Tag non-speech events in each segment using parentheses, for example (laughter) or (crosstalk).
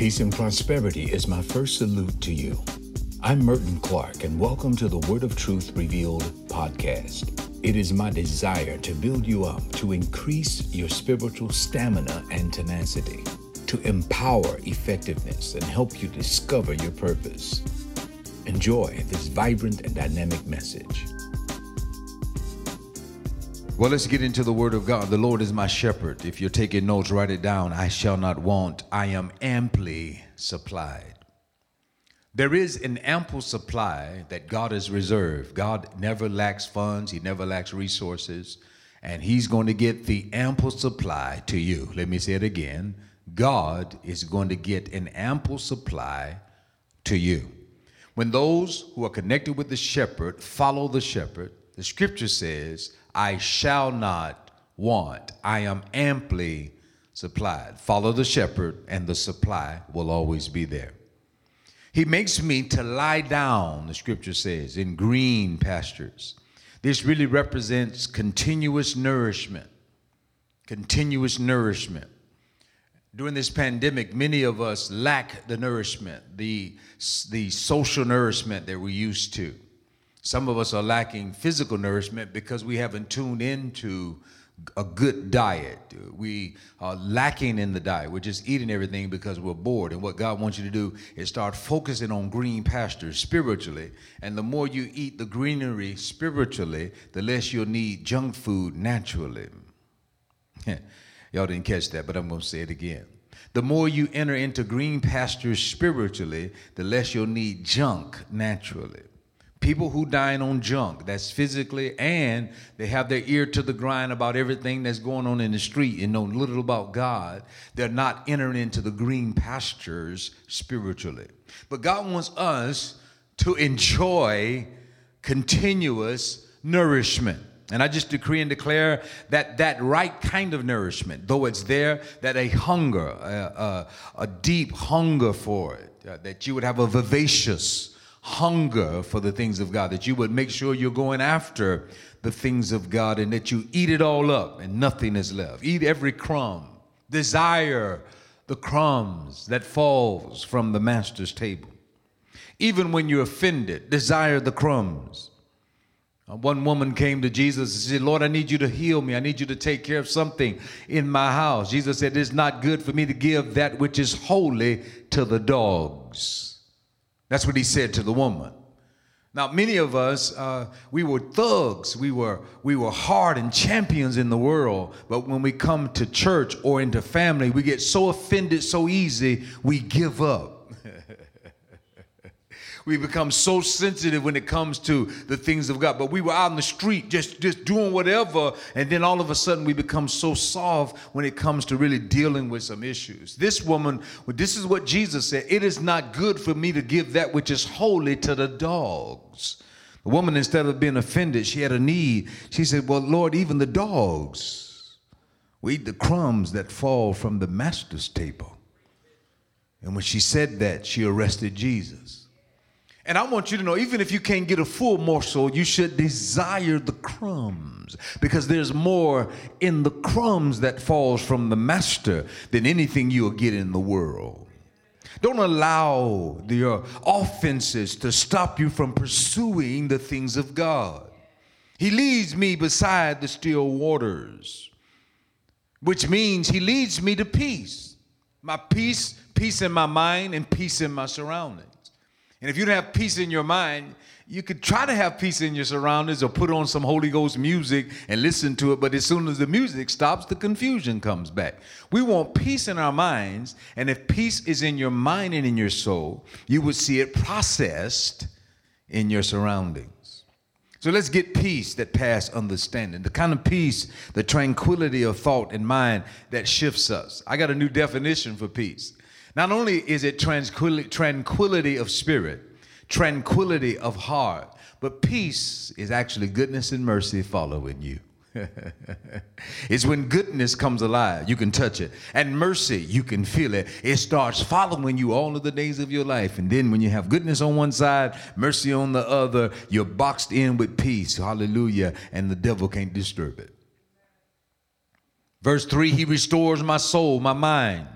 Peace and prosperity is my first salute to you. I'm Merton Clark, and welcome to the Word of Truth Revealed podcast. It is my desire to build you up, to increase your spiritual stamina and tenacity, to empower effectiveness, and help you discover your purpose. Enjoy this vibrant and dynamic message. Well, let's get into the word of God. The Lord is my shepherd. If you're taking notes, write it down. I shall not want. I am amply supplied. There is an ample supply that God has reserved. God never lacks funds, He never lacks resources, and He's going to get the ample supply to you. Let me say it again God is going to get an ample supply to you. When those who are connected with the shepherd follow the shepherd, the scripture says, I shall not want. I am amply supplied. Follow the shepherd, and the supply will always be there. He makes me to lie down, the scripture says, in green pastures. This really represents continuous nourishment. Continuous nourishment. During this pandemic, many of us lack the nourishment, the, the social nourishment that we used to. Some of us are lacking physical nourishment because we haven't tuned into a good diet. We are lacking in the diet. We're just eating everything because we're bored. And what God wants you to do is start focusing on green pastures spiritually. And the more you eat the greenery spiritually, the less you'll need junk food naturally. (laughs) Y'all didn't catch that, but I'm going to say it again. The more you enter into green pastures spiritually, the less you'll need junk naturally people who dine on junk that's physically and they have their ear to the grind about everything that's going on in the street and know little about god they're not entering into the green pastures spiritually. But god wants us to enjoy continuous nourishment. And I just decree and declare that that right kind of nourishment, though it's there, that a hunger, a, a, a deep hunger for it, uh, that you would have a vivacious hunger for the things of God, that you would make sure you're going after the things of God and that you eat it all up and nothing is left. Eat every crumb. Desire the crumbs that falls from the master's table. Even when you're offended, desire the crumbs. Uh, one woman came to Jesus and said, Lord, I need you to heal me. I need you to take care of something in my house. Jesus said, It's not good for me to give that which is holy to the dogs. That's what he said to the woman. Now, many of us, uh, we were thugs. We were, we were hard and champions in the world. But when we come to church or into family, we get so offended so easy, we give up. We become so sensitive when it comes to the things of God. But we were out in the street just, just doing whatever, and then all of a sudden we become so soft when it comes to really dealing with some issues. This woman, this is what Jesus said it is not good for me to give that which is holy to the dogs. The woman, instead of being offended, she had a need. She said, Well, Lord, even the dogs we eat the crumbs that fall from the master's table. And when she said that, she arrested Jesus. And I want you to know, even if you can't get a full morsel, you should desire the crumbs because there's more in the crumbs that falls from the master than anything you'll get in the world. Don't allow your offenses to stop you from pursuing the things of God. He leads me beside the still waters, which means He leads me to peace. My peace, peace in my mind, and peace in my surroundings. And if you don't have peace in your mind, you could try to have peace in your surroundings or put on some Holy Ghost music and listen to it, but as soon as the music stops, the confusion comes back. We want peace in our minds, and if peace is in your mind and in your soul, you would see it processed in your surroundings. So let's get peace that pass understanding, the kind of peace, the tranquility of thought and mind that shifts us. I got a new definition for peace. Not only is it tranquility, of spirit, tranquility of heart, but peace is actually goodness and mercy following you. (laughs) it's when goodness comes alive, you can touch it, and mercy, you can feel it. It starts following you all of the days of your life. And then when you have goodness on one side, mercy on the other, you're boxed in with peace. Hallelujah. And the devil can't disturb it. Verse 3 He restores my soul, my mind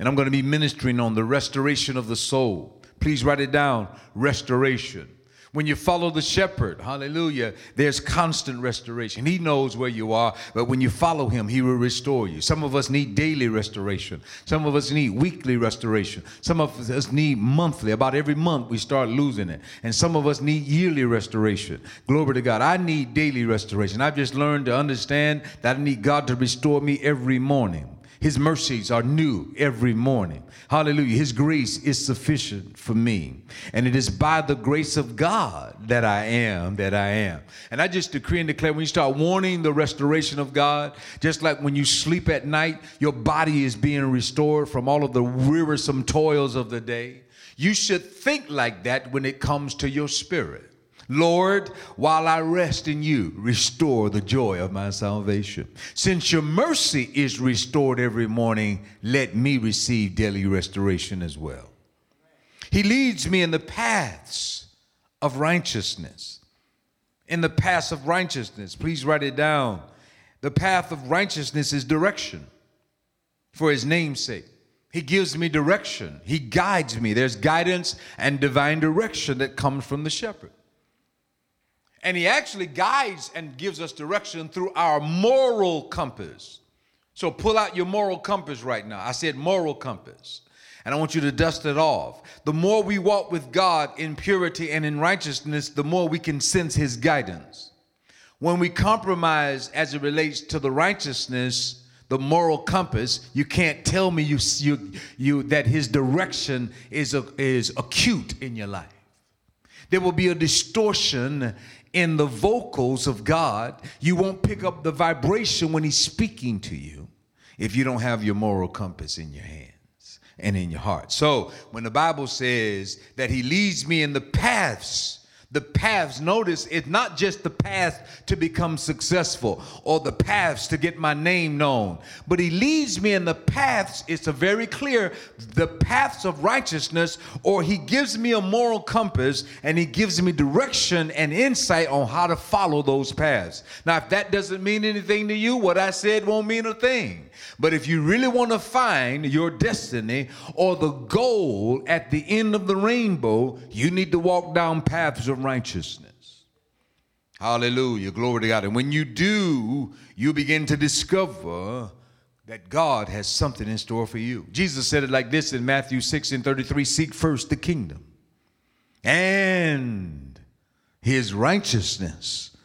And I'm going to be ministering on the restoration of the soul. Please write it down restoration. When you follow the shepherd, hallelujah, there's constant restoration. He knows where you are, but when you follow him, he will restore you. Some of us need daily restoration. Some of us need weekly restoration. Some of us need monthly. About every month, we start losing it. And some of us need yearly restoration. Glory to God. I need daily restoration. I've just learned to understand that I need God to restore me every morning. His mercies are new every morning. Hallelujah. His grace is sufficient for me. And it is by the grace of God that I am that I am. And I just decree and declare when you start wanting the restoration of God, just like when you sleep at night, your body is being restored from all of the wearisome toils of the day. You should think like that when it comes to your spirit. Lord, while I rest in you, restore the joy of my salvation. Since your mercy is restored every morning, let me receive daily restoration as well. He leads me in the paths of righteousness. In the paths of righteousness, please write it down. The path of righteousness is direction for his name's sake. He gives me direction. He guides me. There's guidance and divine direction that comes from the shepherd. And he actually guides and gives us direction through our moral compass. So pull out your moral compass right now. I said moral compass. And I want you to dust it off. The more we walk with God in purity and in righteousness, the more we can sense his guidance. When we compromise as it relates to the righteousness, the moral compass, you can't tell me you, you, you that his direction is, a, is acute in your life. There will be a distortion in the vocals of God, you won't pick up the vibration when He's speaking to you if you don't have your moral compass in your hands and in your heart. So when the Bible says that He leads me in the paths, the paths, notice it's not just the path to become successful or the paths to get my name known, but he leads me in the paths, it's a very clear, the paths of righteousness, or he gives me a moral compass and he gives me direction and insight on how to follow those paths. Now, if that doesn't mean anything to you, what I said won't mean a thing. But if you really want to find your destiny or the goal at the end of the rainbow, you need to walk down paths of righteousness. Hallelujah. Glory to God. And when you do, you begin to discover that God has something in store for you. Jesus said it like this in Matthew 6 and 33 Seek first the kingdom and his righteousness,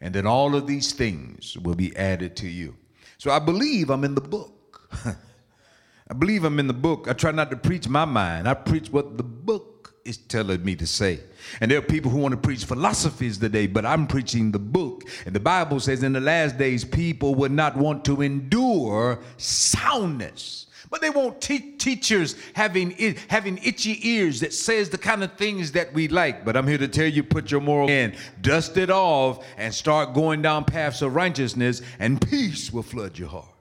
and then all of these things will be added to you. So I believe I'm in the book. (laughs) I believe I'm in the book. I try not to preach my mind, I preach what the book is telling me to say. And there are people who want to preach philosophies today, but I'm preaching the book. And the Bible says in the last days, people would not want to endure soundness. But they want te- teachers having having itchy ears that says the kind of things that we like. But I'm here to tell you, put your moral in, dust it off, and start going down paths of righteousness, and peace will flood your heart.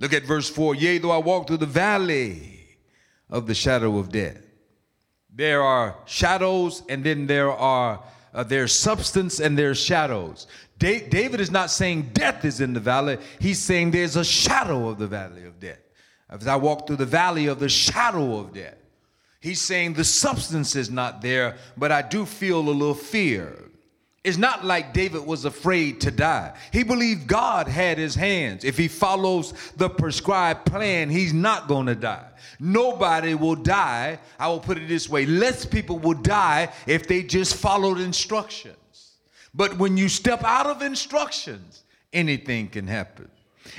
Look at verse four. Yea, though I walk through the valley of the shadow of death, there are shadows, and then there are uh, there's substance and there's shadows. Da- David is not saying death is in the valley. He's saying there's a shadow of the valley of death as I walk through the valley of the shadow of death. He's saying the substance is not there, but I do feel a little fear. It's not like David was afraid to die. He believed God had his hands. If he follows the prescribed plan, he's not going to die. Nobody will die. I will put it this way less people will die if they just followed instructions. But when you step out of instructions, anything can happen.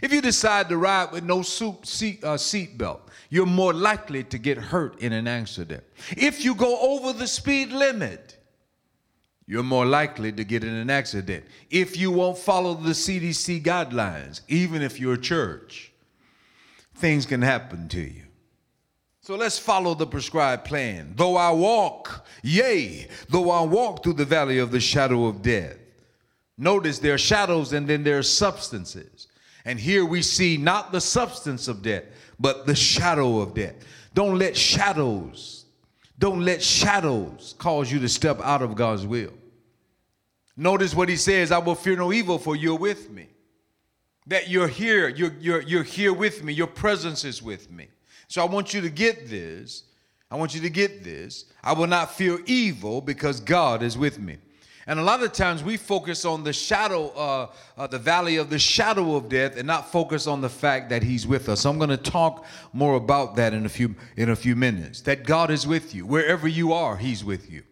If you decide to ride with no seat, uh, seat belt, you're more likely to get hurt in an accident. If you go over the speed limit, you're more likely to get in an accident. If you won't follow the CDC guidelines, even if you're a church, things can happen to you. So let's follow the prescribed plan. Though I walk, yea, though I walk through the valley of the shadow of death. Notice there are shadows and then there are substances. And here we see not the substance of death, but the shadow of death. Don't let shadows, don't let shadows cause you to step out of God's will. Notice what he says, I will fear no evil, for you're with me. That you're here, you're, you're, you're here with me, your presence is with me. So I want you to get this. I want you to get this. I will not fear evil because God is with me. And a lot of times we focus on the shadow, uh, uh, the valley of the shadow of death, and not focus on the fact that He's with us. So I'm going to talk more about that in a few in a few minutes. That God is with you wherever you are. He's with you.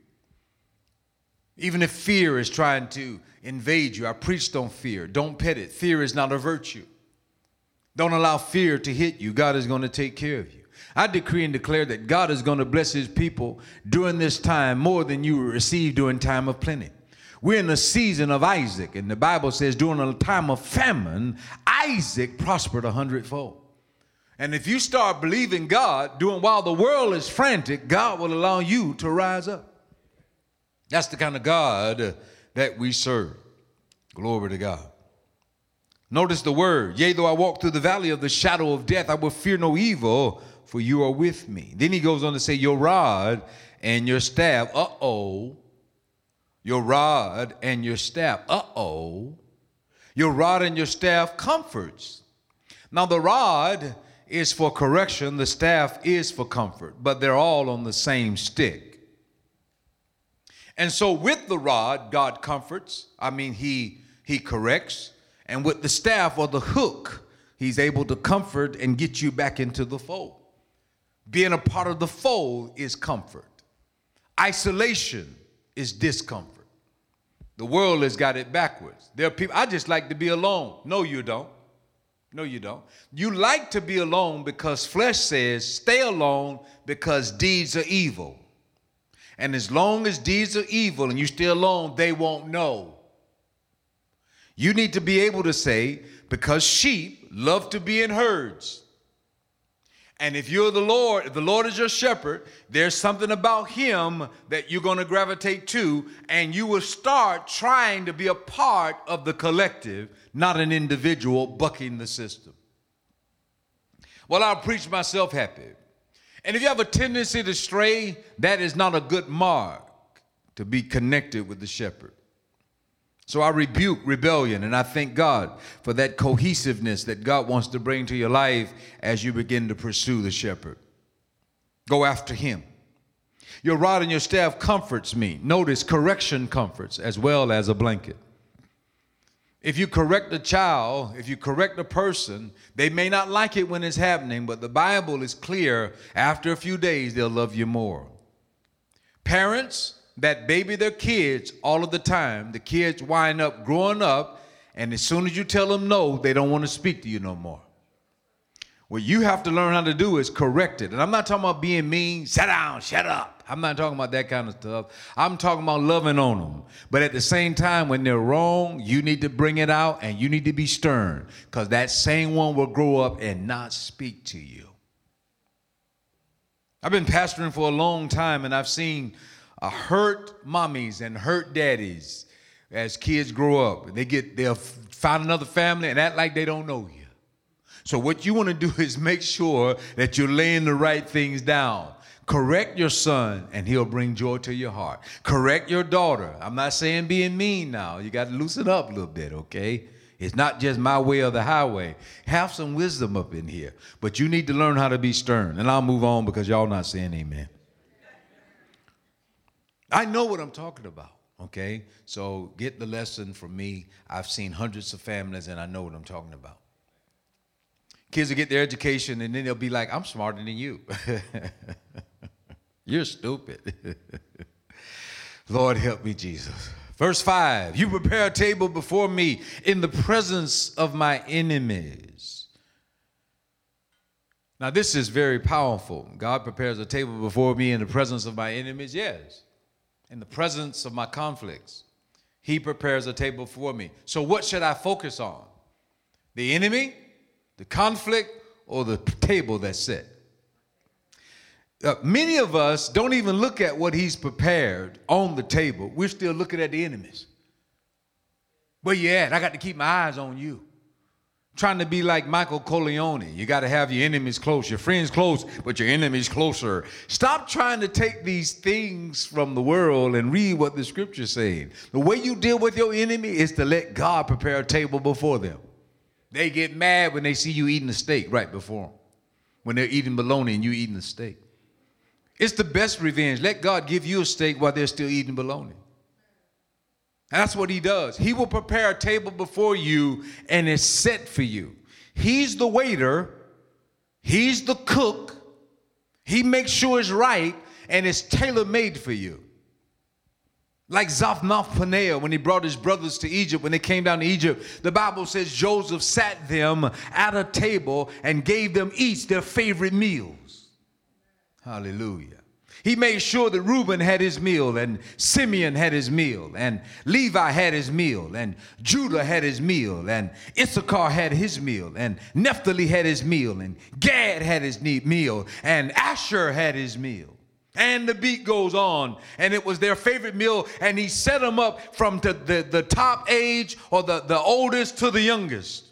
Even if fear is trying to invade you, I preached on fear. Don't pet it. Fear is not a virtue. Don't allow fear to hit you. God is going to take care of you. I decree and declare that God is going to bless his people during this time more than you received during time of plenty. We're in the season of Isaac, and the Bible says during a time of famine, Isaac prospered a hundredfold. And if you start believing God, doing while the world is frantic, God will allow you to rise up. That's the kind of God that we serve. Glory to God. Notice the word, yea, though I walk through the valley of the shadow of death, I will fear no evil, for you are with me. Then he goes on to say, Your rod and your staff, uh oh, your rod and your staff. Uh oh. Your rod and your staff comforts. Now, the rod is for correction, the staff is for comfort, but they're all on the same stick. And so, with the rod, God comforts. I mean, He He corrects, and with the staff or the hook, He's able to comfort and get you back into the fold. Being a part of the fold is comfort. Isolation is discomfort. The world has got it backwards. There are people, I just like to be alone. No, you don't. No, you don't. You like to be alone because flesh says, stay alone because deeds are evil. And as long as deeds are evil and you stay alone, they won't know. You need to be able to say, because sheep love to be in herds. And if you're the Lord, if the Lord is your shepherd, there's something about him that you're going to gravitate to, and you will start trying to be a part of the collective, not an individual bucking the system. Well, I'll preach myself happy. And if you have a tendency to stray, that is not a good mark to be connected with the shepherd. So I rebuke rebellion and I thank God for that cohesiveness that God wants to bring to your life as you begin to pursue the shepherd. Go after him. Your rod and your staff comforts me. Notice correction comforts as well as a blanket. If you correct a child, if you correct a person, they may not like it when it's happening, but the Bible is clear after a few days they'll love you more. Parents, that baby their kids all of the time. The kids wind up growing up, and as soon as you tell them no, they don't want to speak to you no more. What you have to learn how to do is correct it. And I'm not talking about being mean, shut down, shut up. I'm not talking about that kind of stuff. I'm talking about loving on them. But at the same time, when they're wrong, you need to bring it out and you need to be stern because that same one will grow up and not speak to you. I've been pastoring for a long time and I've seen hurt mommies and hurt daddies as kids grow up. They get they'll find another family and act like they don't know you. So what you want to do (laughs) is make sure that you're laying the right things down. Correct your son, and he'll bring joy to your heart. Correct your daughter. I'm not saying being mean now. You got to loosen up a little bit, okay? It's not just my way or the highway. Have some wisdom up in here. But you need to learn how to be stern. And I'll move on because y'all not saying amen. I know what I'm talking about, okay? So get the lesson from me. I've seen hundreds of families and I know what I'm talking about. Kids will get their education and then they'll be like, I'm smarter than you. (laughs) You're stupid. (laughs) Lord, help me, Jesus. Verse 5 You prepare a table before me in the presence of my enemies. Now, this is very powerful. God prepares a table before me in the presence of my enemies. Yes in the presence of my conflicts. He prepares a table for me. So, what should I focus on? The enemy, the conflict, or the table that's set? Uh, many of us don't even look at what he's prepared on the table. We're still looking at the enemies. Where you at? I got to keep my eyes on you trying to be like Michael Corleone. You got to have your enemies close, your friends close, but your enemies closer. Stop trying to take these things from the world and read what the scripture's saying. The way you deal with your enemy is to let God prepare a table before them. They get mad when they see you eating a steak right before them. when they're eating bologna and you eating the steak. It's the best revenge. Let God give you a steak while they're still eating bologna. That's what he does. He will prepare a table before you and it's set for you. He's the waiter, he's the cook. He makes sure it's right and it's tailor made for you. Like Zaphnath-Paneah, when he brought his brothers to Egypt, when they came down to Egypt, the Bible says Joseph sat them at a table and gave them each their favorite meals. Hallelujah. He made sure that Reuben had his meal, and Simeon had his meal, and Levi had his meal, and Judah had his meal, and Issachar had his meal, and Naphtali had his meal, and Gad had his meal, and Asher had his meal. And the beat goes on, and it was their favorite meal, and he set them up from the, the, the top age or the, the oldest to the youngest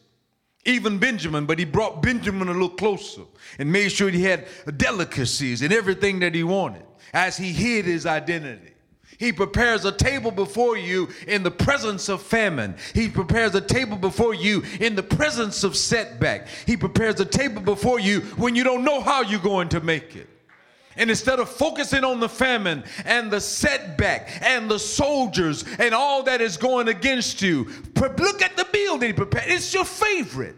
even Benjamin, but he brought Benjamin a little closer and made sure he had delicacies and everything that he wanted as he hid his identity. He prepares a table before you in the presence of famine. He prepares a table before you in the presence of setback. He prepares a table before you when you don't know how you're going to make it. And instead of focusing on the famine and the setback and the soldiers and all that is going against you, look at the meal that he prepared. It's your favorite.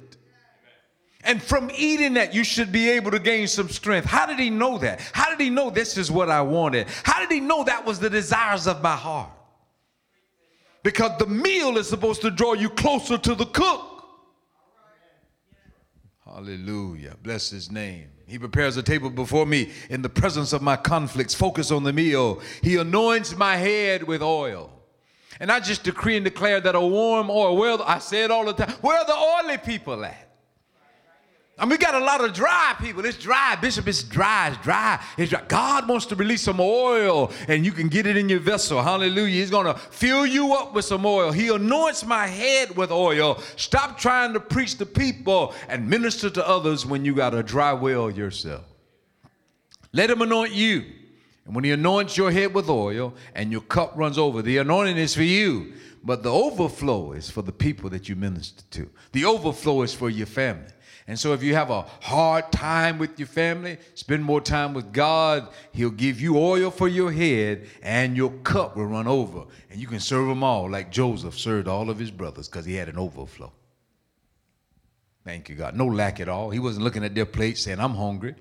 And from eating that, you should be able to gain some strength. How did he know that? How did he know this is what I wanted? How did he know that was the desires of my heart? Because the meal is supposed to draw you closer to the cook. Hallelujah. Bless his name. He prepares a table before me in the presence of my conflicts. Focus on the meal. He anoints my head with oil. And I just decree and declare that a warm oil, well, I say it all the time, where are the oily people at? Mean, we got a lot of dry people. It's dry. Bishop, it's dry. It's dry. It's dry. God wants to release some oil and you can get it in your vessel. Hallelujah. He's going to fill you up with some oil. He anoints my head with oil. Stop trying to preach to people and minister to others when you got a dry well yourself. Let him anoint you. And when he anoints your head with oil and your cup runs over, the anointing is for you, but the overflow is for the people that you minister to. The overflow is for your family. And so, if you have a hard time with your family, spend more time with God. He'll give you oil for your head, and your cup will run over. And you can serve them all like Joseph served all of his brothers because he had an overflow. Thank you, God. No lack at all. He wasn't looking at their plate saying, I'm hungry.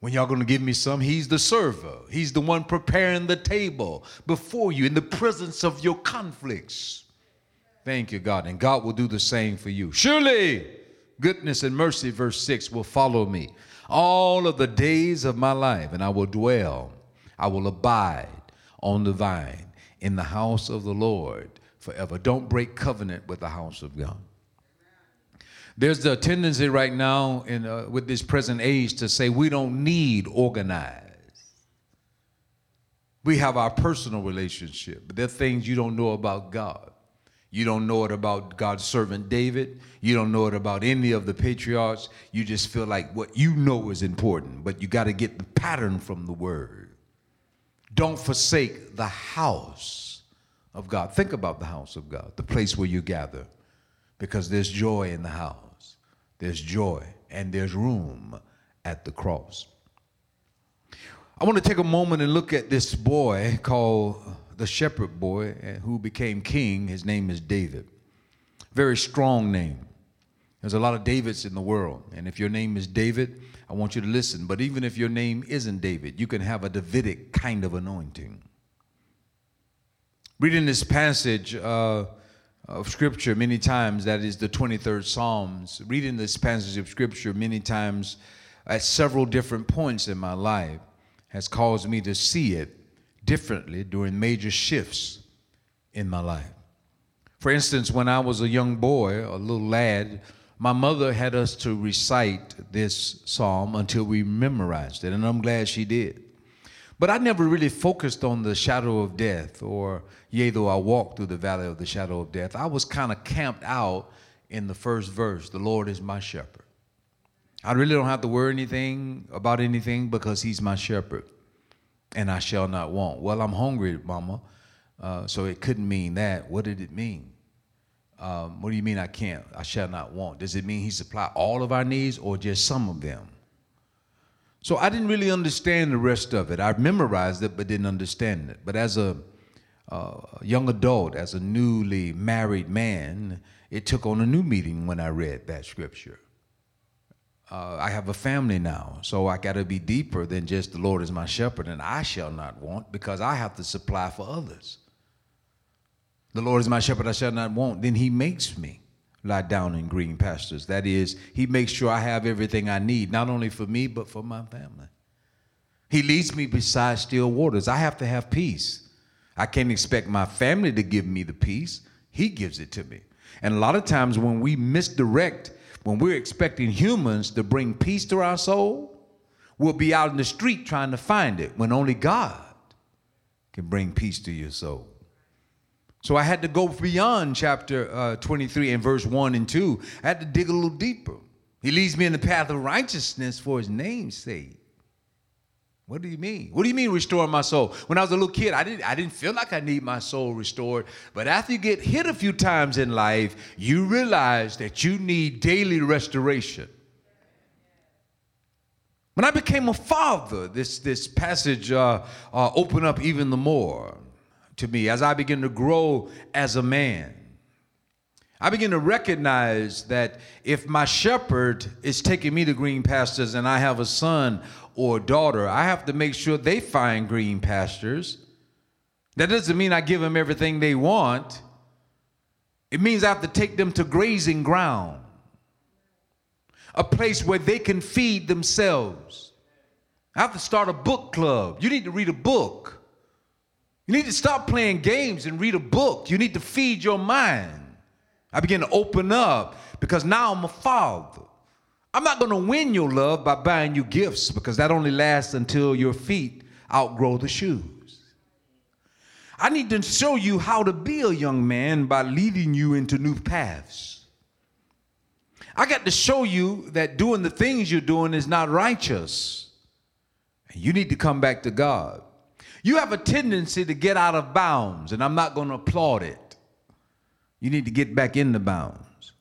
When y'all gonna give me some, he's the server. He's the one preparing the table before you in the presence of your conflicts. Thank you, God. And God will do the same for you. Surely goodness and mercy, verse 6, will follow me all of the days of my life, and I will dwell, I will abide on the vine in the house of the Lord forever. Don't break covenant with the house of God. There's the tendency right now in, uh, with this present age to say we don't need organized. We have our personal relationship, but there are things you don't know about God. You don't know it about God's servant David. You don't know it about any of the patriarchs. You just feel like what you know is important, but you got to get the pattern from the word. Don't forsake the house of God. Think about the house of God, the place where you gather, because there's joy in the house. There's joy and there's room at the cross. I want to take a moment and look at this boy called the shepherd boy eh, who became king. His name is David. Very strong name. There's a lot of Davids in the world. And if your name is David, I want you to listen. But even if your name isn't David, you can have a Davidic kind of anointing. Reading this passage uh, of Scripture many times, that is the 23rd Psalms, reading this passage of Scripture many times at several different points in my life has caused me to see it differently during major shifts in my life. For instance, when I was a young boy, a little lad, my mother had us to recite this psalm until we memorized it, and I'm glad she did. But I never really focused on the shadow of death, or yea, though I walk through the valley of the shadow of death. I was kind of camped out in the first verse the Lord is my shepherd. I really don't have to worry anything about anything because He's my shepherd and I shall not want. Well, I'm hungry, mama. Uh, so it couldn't mean that. What did it mean? Um, what do you mean I can't? I shall not want. Does it mean he supply all of our needs or just some of them? So I didn't really understand the rest of it. I memorized it, but didn't understand it. But as a uh, young adult, as a newly married man, it took on a new meaning when I read that scripture. Uh, I have a family now, so I got to be deeper than just the Lord is my shepherd and I shall not want because I have to supply for others. The Lord is my shepherd, I shall not want. Then He makes me lie down in green pastures. That is, He makes sure I have everything I need, not only for me, but for my family. He leads me beside still waters. I have to have peace. I can't expect my family to give me the peace, He gives it to me. And a lot of times when we misdirect, when we're expecting humans to bring peace to our soul, we'll be out in the street trying to find it when only God can bring peace to your soul. So I had to go beyond chapter uh, 23 and verse 1 and 2. I had to dig a little deeper. He leads me in the path of righteousness for his name's sake. What do you mean? What do you mean restoring my soul? When I was a little kid, I didn't, I didn't feel like I need my soul restored. But after you get hit a few times in life, you realize that you need daily restoration. When I became a father, this, this passage uh, uh, opened up even the more to me as I began to grow as a man. I begin to recognize that if my shepherd is taking me to green pastures and I have a son or daughter, I have to make sure they find green pastures. That doesn't mean I give them everything they want. It means I have to take them to grazing ground, a place where they can feed themselves. I have to start a book club. You need to read a book. You need to stop playing games and read a book. You need to feed your mind. I begin to open up because now I'm a father. I'm not going to win your love by buying you gifts because that only lasts until your feet outgrow the shoes. I need to show you how to be a young man by leading you into new paths. I got to show you that doing the things you're doing is not righteous. You need to come back to God. You have a tendency to get out of bounds, and I'm not going to applaud it. You need to get back in the bounds.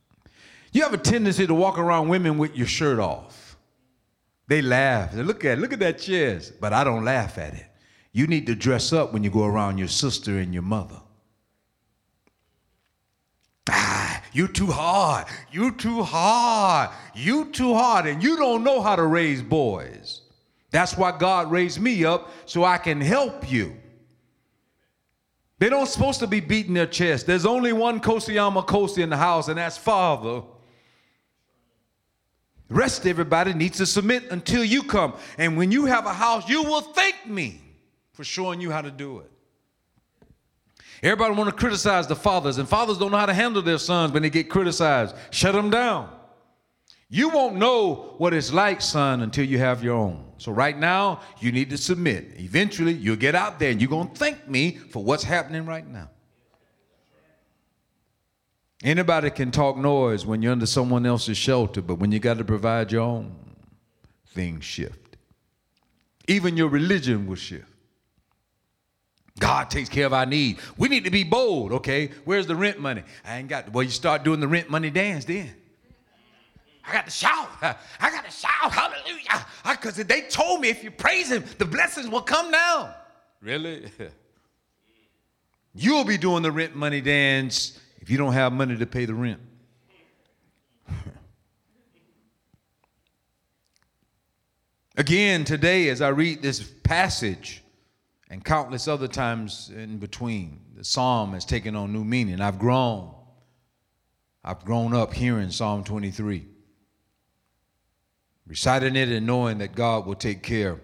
You have a tendency to walk around women with your shirt off. They laugh. They look at look at that chest, but I don't laugh at it. You need to dress up when you go around your sister and your mother. Ah, you too hard. You too hard. You too hard, and you don't know how to raise boys. That's why God raised me up so I can help you. They don't supposed to be beating their chest. There's only one Kosiyama Kosi in the house, and that's Father. The rest everybody needs to submit until you come. And when you have a house, you will thank me for showing you how to do it. Everybody want to criticize the fathers, and fathers don't know how to handle their sons when they get criticized. Shut them down. You won't know what it's like, son, until you have your own. So right now, you need to submit. Eventually, you'll get out there and you're going to thank me for what's happening right now. Anybody can talk noise when you're under someone else's shelter, but when you got to provide your own, things shift. Even your religion will shift. God takes care of our need. We need to be bold, okay? Where's the rent money? I ain't got. Well, you start doing the rent money dance then. I got to shout. (laughs) I got to shout. Hallelujah. Because they told me if you praise him, the blessings will come down. Really? (laughs) You'll be doing the rent money dance if you don't have money to pay the rent. (laughs) Again, today, as I read this passage and countless other times in between, the psalm has taken on new meaning. I've grown. I've grown up hearing Psalm 23 reciting it and knowing that God will take care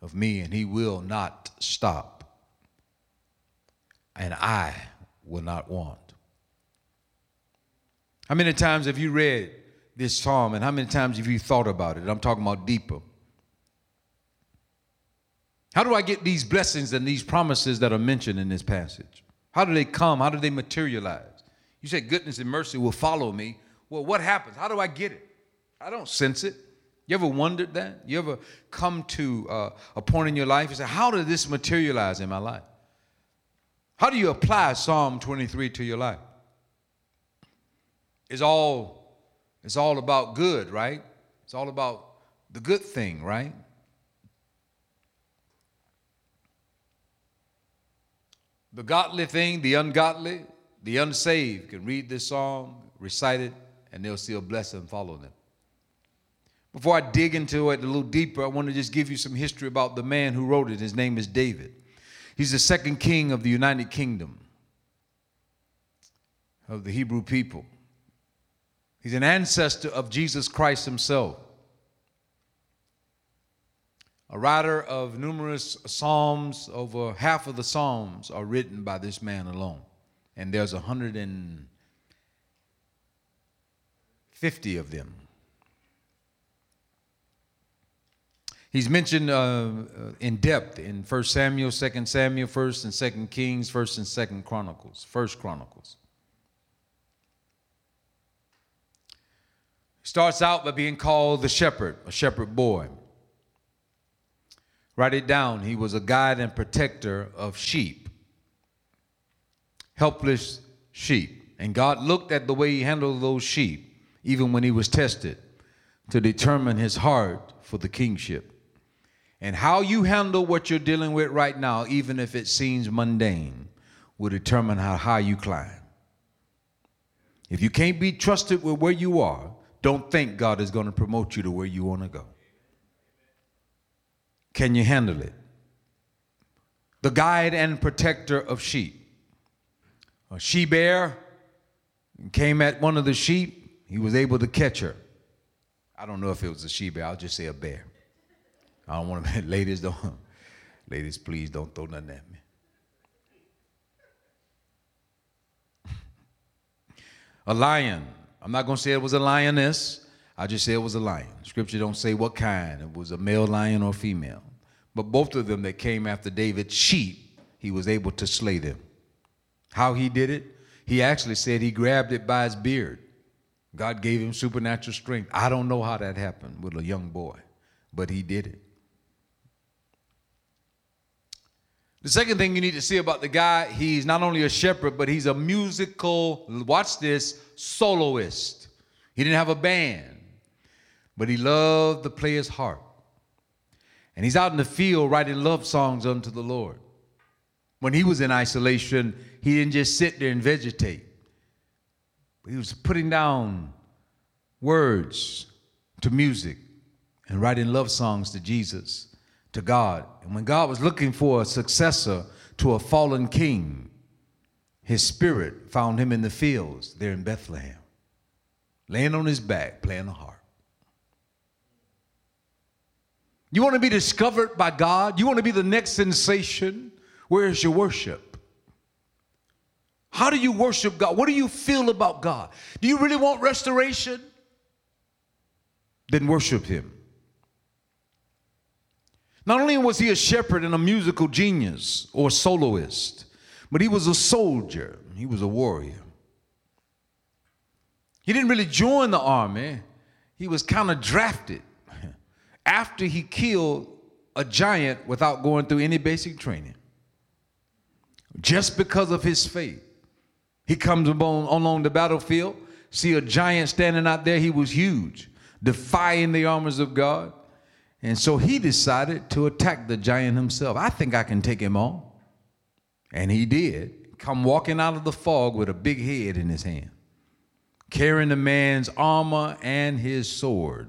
of me and He will not stop. And I will not want. How many times have you read this psalm and how many times have you thought about it? I'm talking about deeper. How do I get these blessings and these promises that are mentioned in this passage? How do they come? How do they materialize? You said goodness and mercy will follow me. Well, what happens? How do I get it? I don't sense it. You ever wondered that? You ever come to uh, a point in your life and say, How did this materialize in my life? How do you apply Psalm 23 to your life? It's all, it's all about good, right? It's all about the good thing, right? The godly thing, the ungodly, the unsaved can read this psalm, recite it, and they'll see a blessing follow them. Before I dig into it a little deeper, I want to just give you some history about the man who wrote it. His name is David. He's the second king of the United Kingdom of the Hebrew people. He's an ancestor of Jesus Christ himself. A writer of numerous psalms, over half of the psalms are written by this man alone. And there's 150 of them. He's mentioned uh, in depth in 1 Samuel, 2 Samuel, 1st and 2nd Kings, 1st and 2nd Chronicles, 1st Chronicles. He starts out by being called the shepherd, a shepherd boy. Write it down. He was a guide and protector of sheep, helpless sheep. And God looked at the way he handled those sheep, even when he was tested, to determine his heart for the kingship. And how you handle what you're dealing with right now, even if it seems mundane, will determine how high you climb. If you can't be trusted with where you are, don't think God is going to promote you to where you want to go. Can you handle it? The guide and protector of sheep. A she bear came at one of the sheep, he was able to catch her. I don't know if it was a she bear, I'll just say a bear. I don't want to, (laughs) ladies, don't, ladies, please don't throw nothing at me. a lion. I'm not going to say it was a lioness. I just say it was a lion. Scripture don't say what kind. It was a male lion or female. But both of them that came after David's sheep, he was able to slay them. How he did it? He actually said he grabbed it by his beard. God gave him supernatural strength. I don't know how that happened with a young boy, but he did it. The second thing you need to see about the guy, he's not only a shepherd, but he's a musical, watch this, soloist. He didn't have a band, but he loved to play his harp. And he's out in the field writing love songs unto the Lord. When he was in isolation, he didn't just sit there and vegetate. He was putting down words to music and writing love songs to Jesus to God. And when God was looking for a successor to a fallen king, his spirit found him in the fields there in Bethlehem, laying on his back, playing the harp. You want to be discovered by God? You want to be the next sensation? Where is your worship? How do you worship God? What do you feel about God? Do you really want restoration? Then worship Him. Not only was he a shepherd and a musical genius or soloist, but he was a soldier, he was a warrior. He didn't really join the army, he was kind of drafted (laughs) after he killed a giant without going through any basic training. Just because of his faith. He comes along the battlefield, see a giant standing out there, he was huge, defying the armors of God. And so he decided to attack the giant himself. I think I can take him on. And he did. Come walking out of the fog with a big head in his hand, carrying the man's armor and his sword.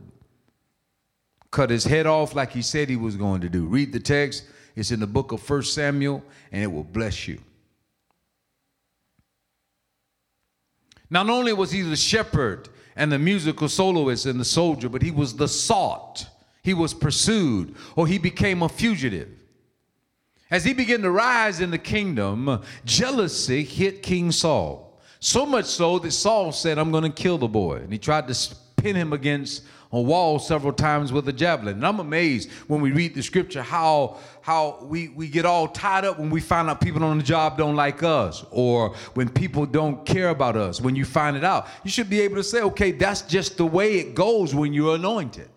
Cut his head off like he said he was going to do. Read the text, it's in the book of First Samuel, and it will bless you. Not only was he the shepherd and the musical soloist and the soldier, but he was the salt he was pursued, or he became a fugitive. As he began to rise in the kingdom, jealousy hit King Saul. So much so that Saul said, I'm going to kill the boy. And he tried to pin him against a wall several times with a javelin. And I'm amazed when we read the scripture how, how we, we get all tied up when we find out people on the job don't like us or when people don't care about us. When you find it out, you should be able to say, okay, that's just the way it goes when you're anointed.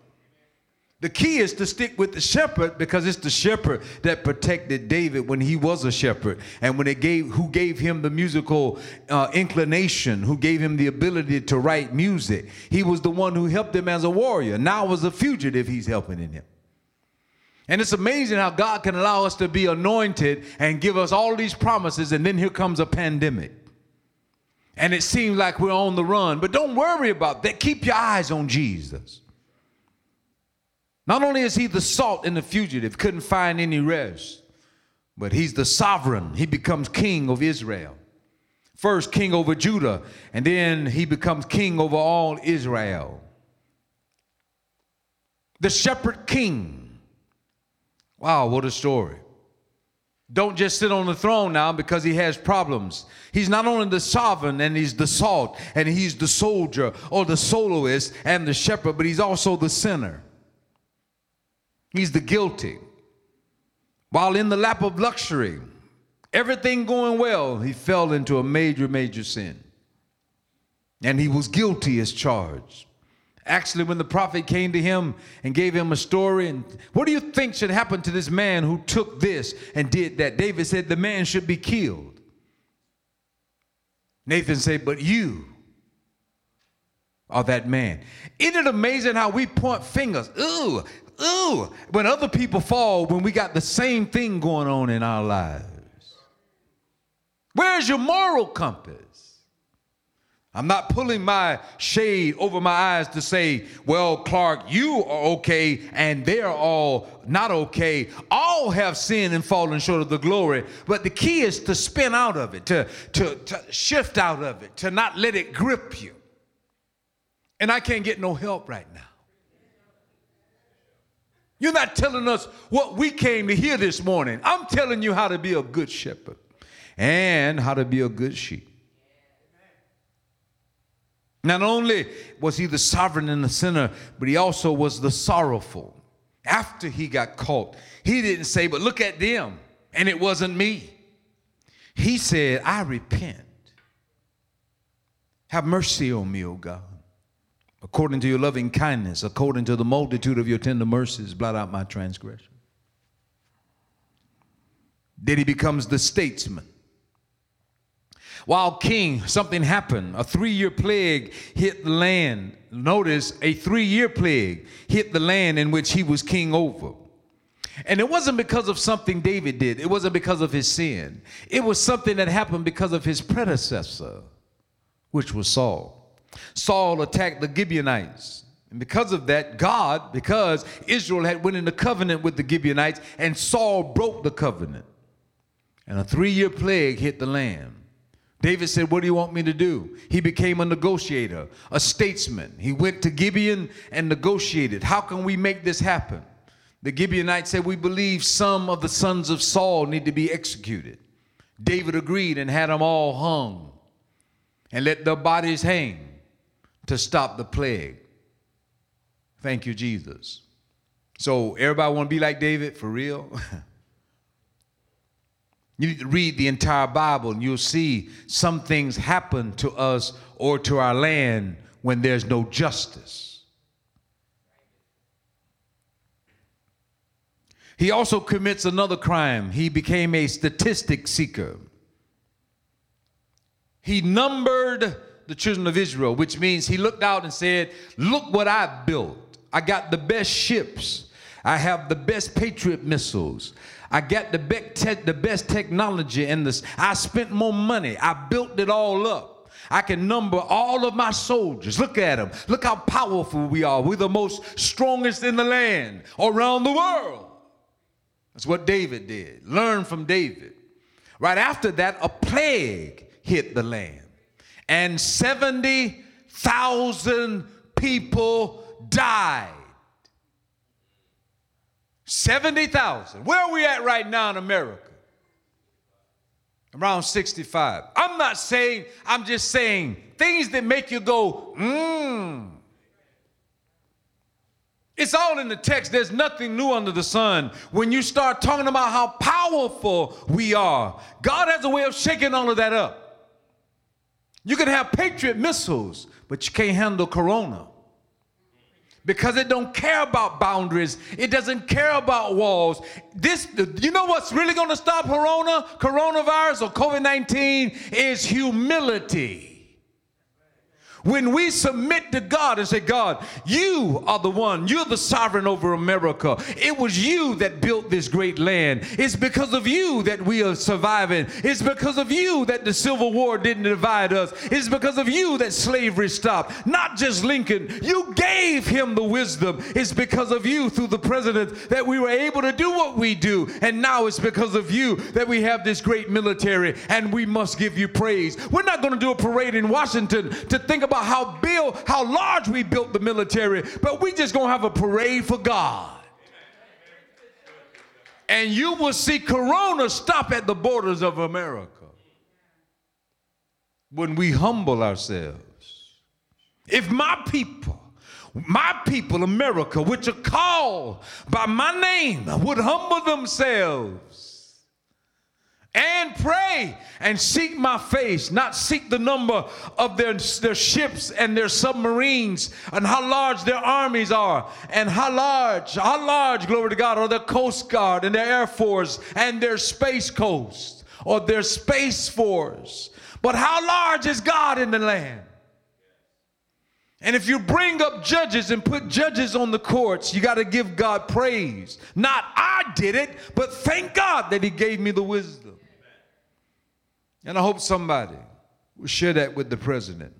The key is to stick with the shepherd because it's the shepherd that protected David when he was a shepherd, and when it gave who gave him the musical uh, inclination, who gave him the ability to write music. He was the one who helped him as a warrior. Now as a fugitive, he's helping in him. And it's amazing how God can allow us to be anointed and give us all these promises, and then here comes a pandemic. And it seems like we're on the run. But don't worry about that. Keep your eyes on Jesus. Not only is he the salt and the fugitive, couldn't find any rest, but he's the sovereign. He becomes king of Israel. First, king over Judah, and then he becomes king over all Israel. The shepherd king. Wow, what a story. Don't just sit on the throne now because he has problems. He's not only the sovereign and he's the salt and he's the soldier or the soloist and the shepherd, but he's also the sinner. He's the guilty. While in the lap of luxury, everything going well, he fell into a major, major sin. And he was guilty as charged. Actually, when the prophet came to him and gave him a story, and what do you think should happen to this man who took this and did that? David said, The man should be killed. Nathan said, But you are that man. Isn't it amazing how we point fingers? Ooh, ooh, when other people fall, when we got the same thing going on in our lives. Where's your moral compass? I'm not pulling my shade over my eyes to say, well, Clark, you are okay and they're all not okay. All have sinned and fallen short of the glory. But the key is to spin out of it, to, to, to shift out of it, to not let it grip you. And I can't get no help right now. You're not telling us what we came to hear this morning. I'm telling you how to be a good shepherd and how to be a good sheep. Not only was he the sovereign and the sinner, but he also was the sorrowful. After he got caught, he didn't say, But look at them, and it wasn't me. He said, I repent. Have mercy on me, O God. According to your loving kindness, according to the multitude of your tender mercies, blot out my transgression. Then he becomes the statesman. While king, something happened. A three year plague hit the land. Notice a three year plague hit the land in which he was king over. And it wasn't because of something David did, it wasn't because of his sin. It was something that happened because of his predecessor, which was Saul. Saul attacked the Gibeonites. And because of that, God, because Israel had went into covenant with the Gibeonites, and Saul broke the covenant. And a three-year plague hit the land. David said, What do you want me to do? He became a negotiator, a statesman. He went to Gibeon and negotiated. How can we make this happen? The Gibeonites said, We believe some of the sons of Saul need to be executed. David agreed and had them all hung and let their bodies hang to stop the plague. Thank you, Jesus. So, everybody want to be like David for real? (laughs) You need to read the entire Bible and you'll see some things happen to us or to our land when there's no justice. He also commits another crime. He became a statistic seeker. He numbered the children of Israel, which means he looked out and said, Look what I built. I got the best ships. I have the best Patriot missiles. I got the best, te- the best technology and this. I spent more money. I built it all up. I can number all of my soldiers. Look at them. Look how powerful we are. We're the most strongest in the land around the world. That's what David did. Learn from David. Right after that, a plague hit the land, and 70,000 people died. 70,000. Where are we at right now in America? Around 65. I'm not saying, I'm just saying things that make you go, mmm. It's all in the text. There's nothing new under the sun. When you start talking about how powerful we are, God has a way of shaking all of that up. You can have Patriot missiles, but you can't handle Corona. Because it don't care about boundaries. It doesn't care about walls. This you know what's really going to stop corona? Coronavirus or covid-19 is humility When we submit to God and say, God, you are the one, you're the sovereign over America. It was you that built this great land. It's because of you that we are surviving. It's because of you that the Civil War didn't divide us. It's because of you that slavery stopped. Not just Lincoln, you gave him the wisdom. It's because of you through the president that we were able to do what we do. And now it's because of you that we have this great military and we must give you praise. We're not going to do a parade in Washington to think about how build, how large we built the military, but we just to have a parade for God. And you will see Corona stop at the borders of America when we humble ourselves. If my people, my people, America, which are called by my name, would humble themselves and pray and seek my face, not seek the number of their, their ships and their submarines and how large their armies are and how large, how large, glory to God, are their Coast Guard and their Air Force and their Space Coast or their Space Force. But how large is God in the land? And if you bring up judges and put judges on the courts, you got to give God praise. Not I did it, but thank God that He gave me the wisdom. And I hope somebody will share that with the president.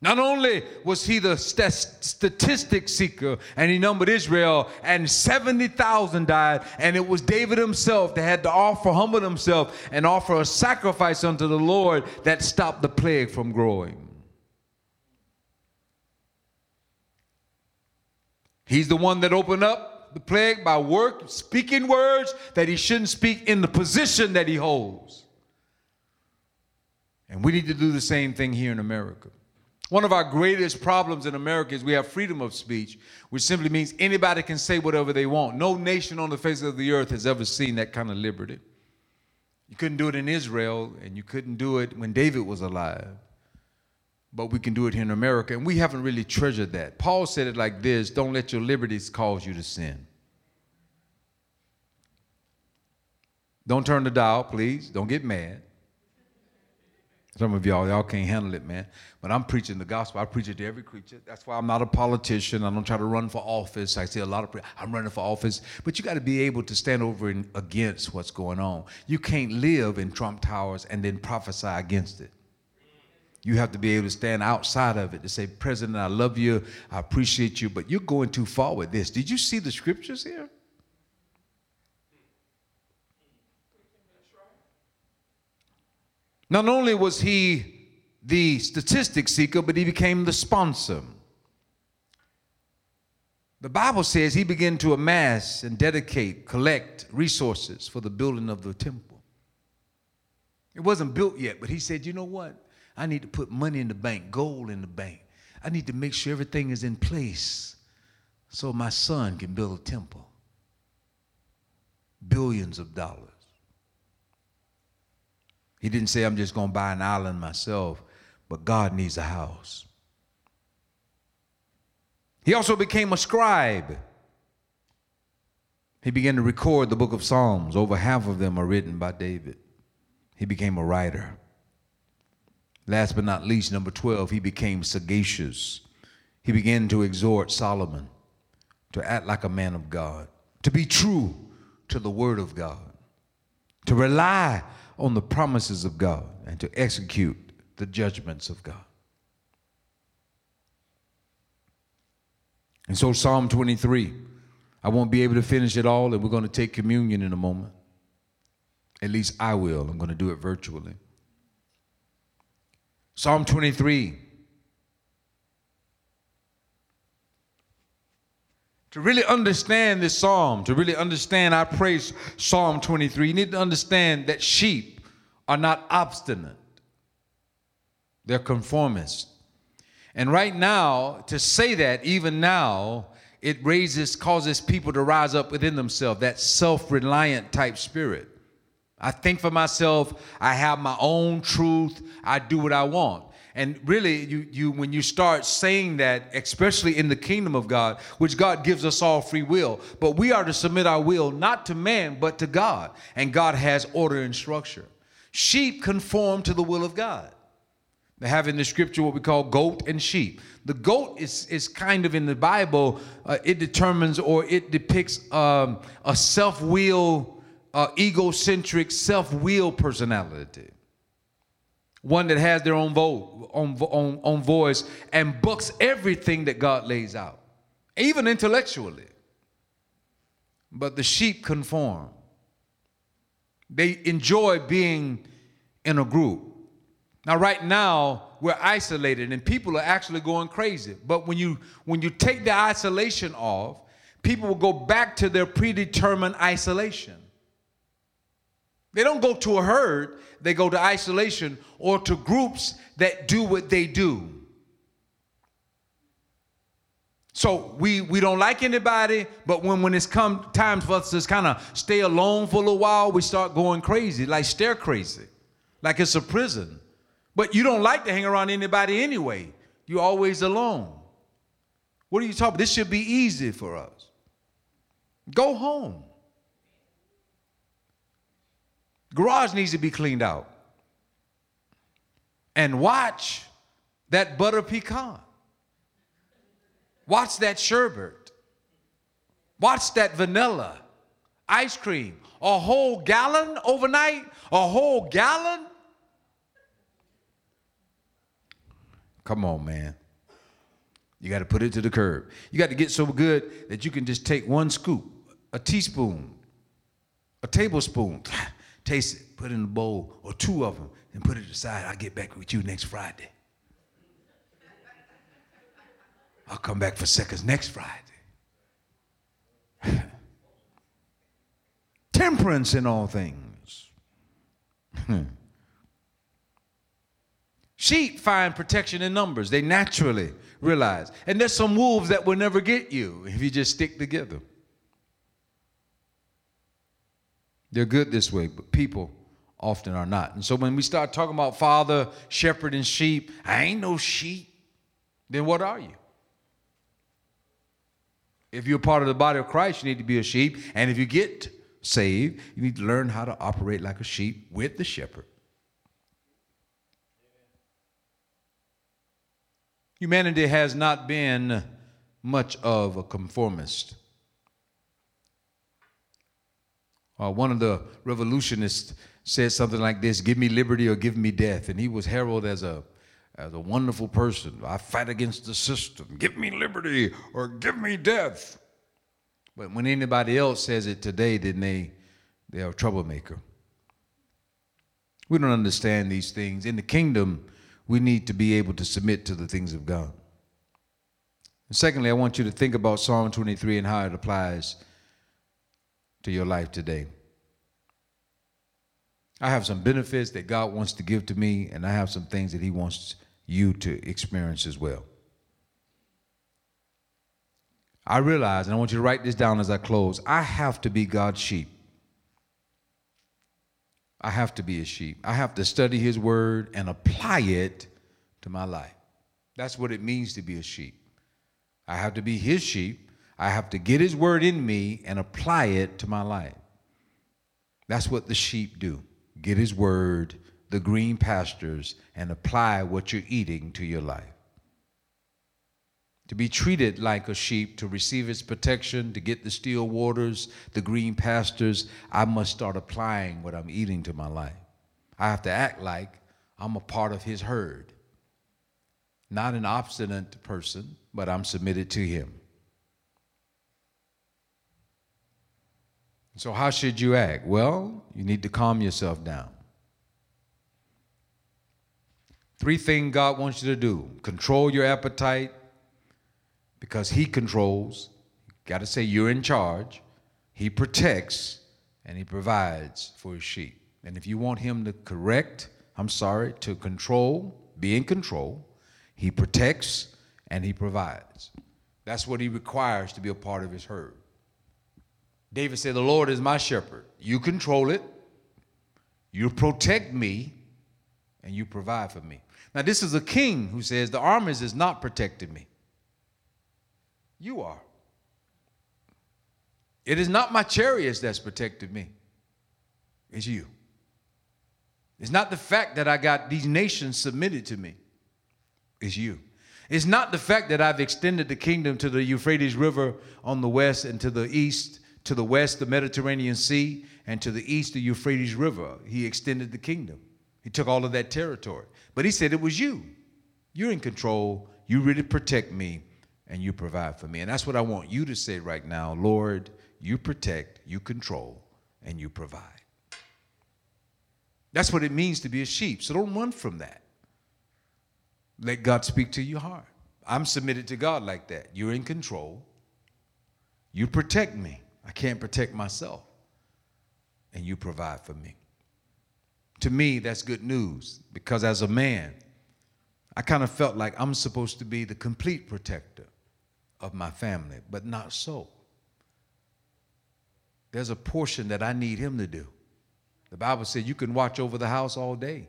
Not only was he the st- statistic seeker and he numbered Israel, and 70,000 died, and it was David himself that had to offer, humble himself, and offer a sacrifice unto the Lord that stopped the plague from growing. He's the one that opened up the plague by work, speaking words that he shouldn't speak in the position that he holds. And we need to do the same thing here in America. One of our greatest problems in America is we have freedom of speech, which simply means anybody can say whatever they want. No nation on the face of the earth has ever seen that kind of liberty. You couldn't do it in Israel, and you couldn't do it when David was alive but we can do it here in America, and we haven't really treasured that. Paul said it like this Don't let your liberties cause you to sin. Don't turn the dial, please. Don't get mad. Some of y'all, y'all can't handle it, man. But I'm preaching the gospel. I preach it to every creature. That's why I'm not a politician. I don't try to run for office. I see a lot of, pre- I'm running for office. But you got to be able to stand over and against what's going on. You can't live in Trump Towers and then prophesy against it. You have to be able to stand outside of it to say, President, I love you, I appreciate you, but you're going too far with this. Did you see the scriptures here? Not only was he the statistic seeker, but he became the sponsor. The Bible says he began to amass and dedicate, collect resources for the building of the temple. It wasn't built yet, but he said, you know what? I need to put money in the bank, gold in the bank. I need to make sure everything is in place so my son can build a temple. Billions of dollars. He didn't say, I'm just going to buy an island myself, but God needs a house. He also became a scribe. He began to record the book of Psalms. Over half of them are written by David. He became a writer. Last but not least, number 12, he became sagacious. He began to exhort Solomon to act like a man of God, to be true to the word of God, to rely on the promises of God, and to execute the judgments of God. And so, Psalm 23, I won't be able to finish it all, and we're going to take communion in a moment. At least I will. I'm going to do it virtually. Psalm 23. To really understand this psalm, to really understand I praise Psalm 23, you need to understand that sheep are not obstinate, they're conformist. And right now, to say that, even now, it raises, causes people to rise up within themselves, that self reliant type spirit. I think for myself, I have my own truth, I do what I want. And really, you, you when you start saying that, especially in the kingdom of God, which God gives us all free will, but we are to submit our will not to man, but to God. And God has order and structure. Sheep conform to the will of God. They have in the scripture what we call goat and sheep. The goat is, is kind of in the Bible, uh, it determines or it depicts um, a self will, uh, egocentric, self will personality. One that has their own vote, own, own, own voice, and books everything that God lays out, even intellectually. But the sheep conform. They enjoy being in a group. Now, right now, we're isolated and people are actually going crazy. But when you when you take the isolation off, people will go back to their predetermined isolation. They don't go to a herd, they go to isolation or to groups that do what they do. So we we don't like anybody, but when when it's come time for us to kind of stay alone for a little while, we start going crazy, like stare crazy, like it's a prison. But you don't like to hang around anybody anyway. You're always alone. What are you talking about? This should be easy for us. Go home. Garage needs to be cleaned out. And watch that butter pecan. Watch that sherbet. Watch that vanilla ice cream. A whole gallon overnight? A whole gallon? Come on, man. You got to put it to the curb. You got to get so good that you can just take one scoop, a teaspoon, a tablespoon, taste it, put it in a bowl, or two of them, and put it aside. I'll get back with you next Friday. I'll come back for seconds next Friday. (laughs) Temperance in all things. (laughs) Sheep find protection in numbers. They naturally realize. And there's some wolves that will never get you if you just stick together. They're good this way, but people often are not. And so when we start talking about father, shepherd, and sheep, I ain't no sheep. Then what are you? If you're part of the body of Christ, you need to be a sheep. And if you get saved, you need to learn how to operate like a sheep with the shepherd. Humanity has not been much of a conformist. Uh, one of the revolutionists said something like this Give me liberty or give me death. And he was heralded as a, as a wonderful person. I fight against the system. Give me liberty or give me death. But when anybody else says it today, then they, they are a troublemaker. We don't understand these things. In the kingdom, we need to be able to submit to the things of God. And secondly, I want you to think about Psalm 23 and how it applies to your life today. I have some benefits that God wants to give to me, and I have some things that He wants you to experience as well. I realize, and I want you to write this down as I close, I have to be God's sheep. I have to be a sheep. I have to study his word and apply it to my life. That's what it means to be a sheep. I have to be his sheep. I have to get his word in me and apply it to my life. That's what the sheep do. Get his word, the green pastures, and apply what you're eating to your life to be treated like a sheep, to receive its protection, to get the still waters, the green pastures, I must start applying what I'm eating to my life. I have to act like I'm a part of his herd. Not an obstinate person, but I'm submitted to him. So, how should you act? Well, you need to calm yourself down. Three things God wants you to do control your appetite, because he controls. Got to say, you're in charge. He protects and he provides for his sheep. And if you want him to correct, I'm sorry, to control, be in control, he protects and he provides. That's what he requires to be a part of his herd. David said, The Lord is my shepherd. You control it, you protect me, and you provide for me. Now, this is a king who says, The armies is not protecting me. You are. It is not my chariots that's protected me, it's you. It's not the fact that I got these nations submitted to me. It's you. It's not the fact that I've extended the kingdom to the Euphrates River on the west and to the east, to the west, the Mediterranean Sea, and to the east, the Euphrates River. He extended the kingdom. He took all of that territory. But he said it was you. You're in control. You really protect me and you provide for me. And that's what I want you to say right now Lord, you protect, you control, and you provide. That's what it means to be a sheep. So don't run from that. Let God speak to your heart. I'm submitted to God like that. You're in control. You protect me. I can't protect myself. And you provide for me. To me, that's good news because as a man, I kind of felt like I'm supposed to be the complete protector of my family, but not so. There's a portion that I need him to do. The Bible said you can watch over the house all day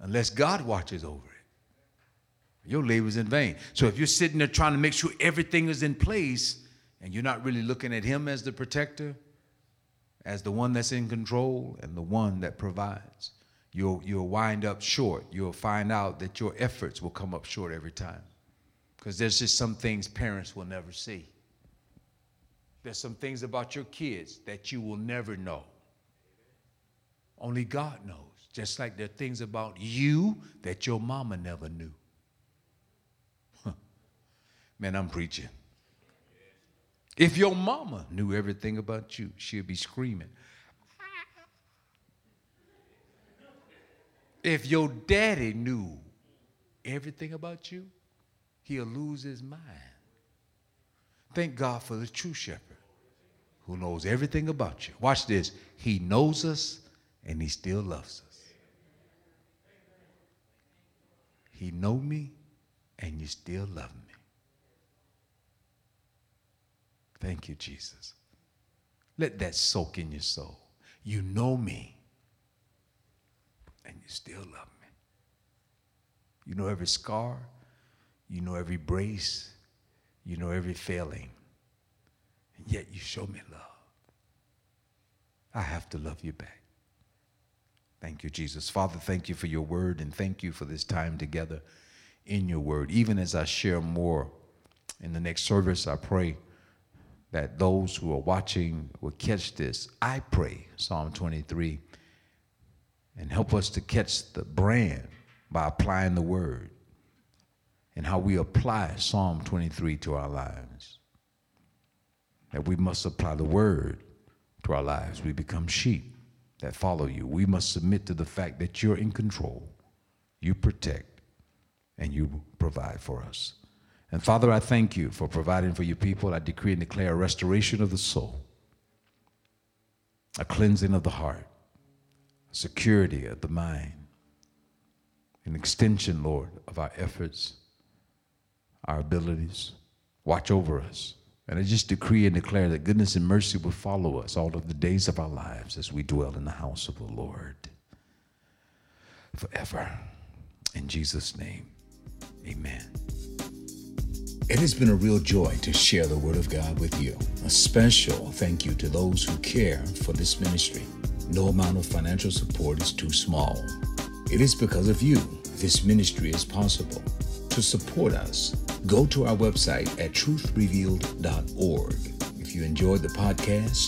unless God watches over it. Your labor's in vain. So if you're sitting there trying to make sure everything is in place and you're not really looking at him as the protector, as the one that's in control and the one that provides, you'll, you'll wind up short. You'll find out that your efforts will come up short every time. Because there's just some things parents will never see. There's some things about your kids that you will never know. Only God knows. Just like there are things about you that your mama never knew. (laughs) Man, I'm preaching. If your mama knew everything about you, she'd be screaming. If your daddy knew everything about you, he'll lose his mind. Thank God for the true shepherd who knows everything about you. Watch this. He knows us and he still loves us. He know me and you still love me. Thank you, Jesus. Let that soak in your soul. You know me and you still love me. You know every scar, you know every brace, you know every failing, and yet you show me love. I have to love you back. Thank you, Jesus. Father, thank you for your word and thank you for this time together in your word. Even as I share more in the next service, I pray that those who are watching will catch this. I pray, Psalm 23, and help us to catch the brand by applying the word and how we apply Psalm 23 to our lives. That we must apply the word to our lives. We become sheep that follow you. We must submit to the fact that you're in control, you protect, and you provide for us. And Father, I thank you for providing for your people. I decree and declare a restoration of the soul, a cleansing of the heart, security of the mind, an extension, Lord, of our efforts, our abilities. Watch over us. And I just decree and declare that goodness and mercy will follow us all of the days of our lives as we dwell in the house of the Lord forever. In Jesus' name, amen. It has been a real joy to share the Word of God with you. A special thank you to those who care for this ministry. No amount of financial support is too small. It is because of you this ministry is possible. To support us, go to our website at truthrevealed.org. If you enjoyed the podcast,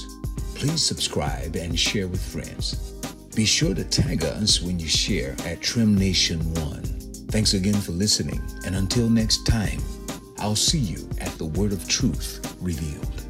please subscribe and share with friends. Be sure to tag us when you share at Trim Nation One. Thanks again for listening, and until next time, I'll see you at the Word of Truth revealed.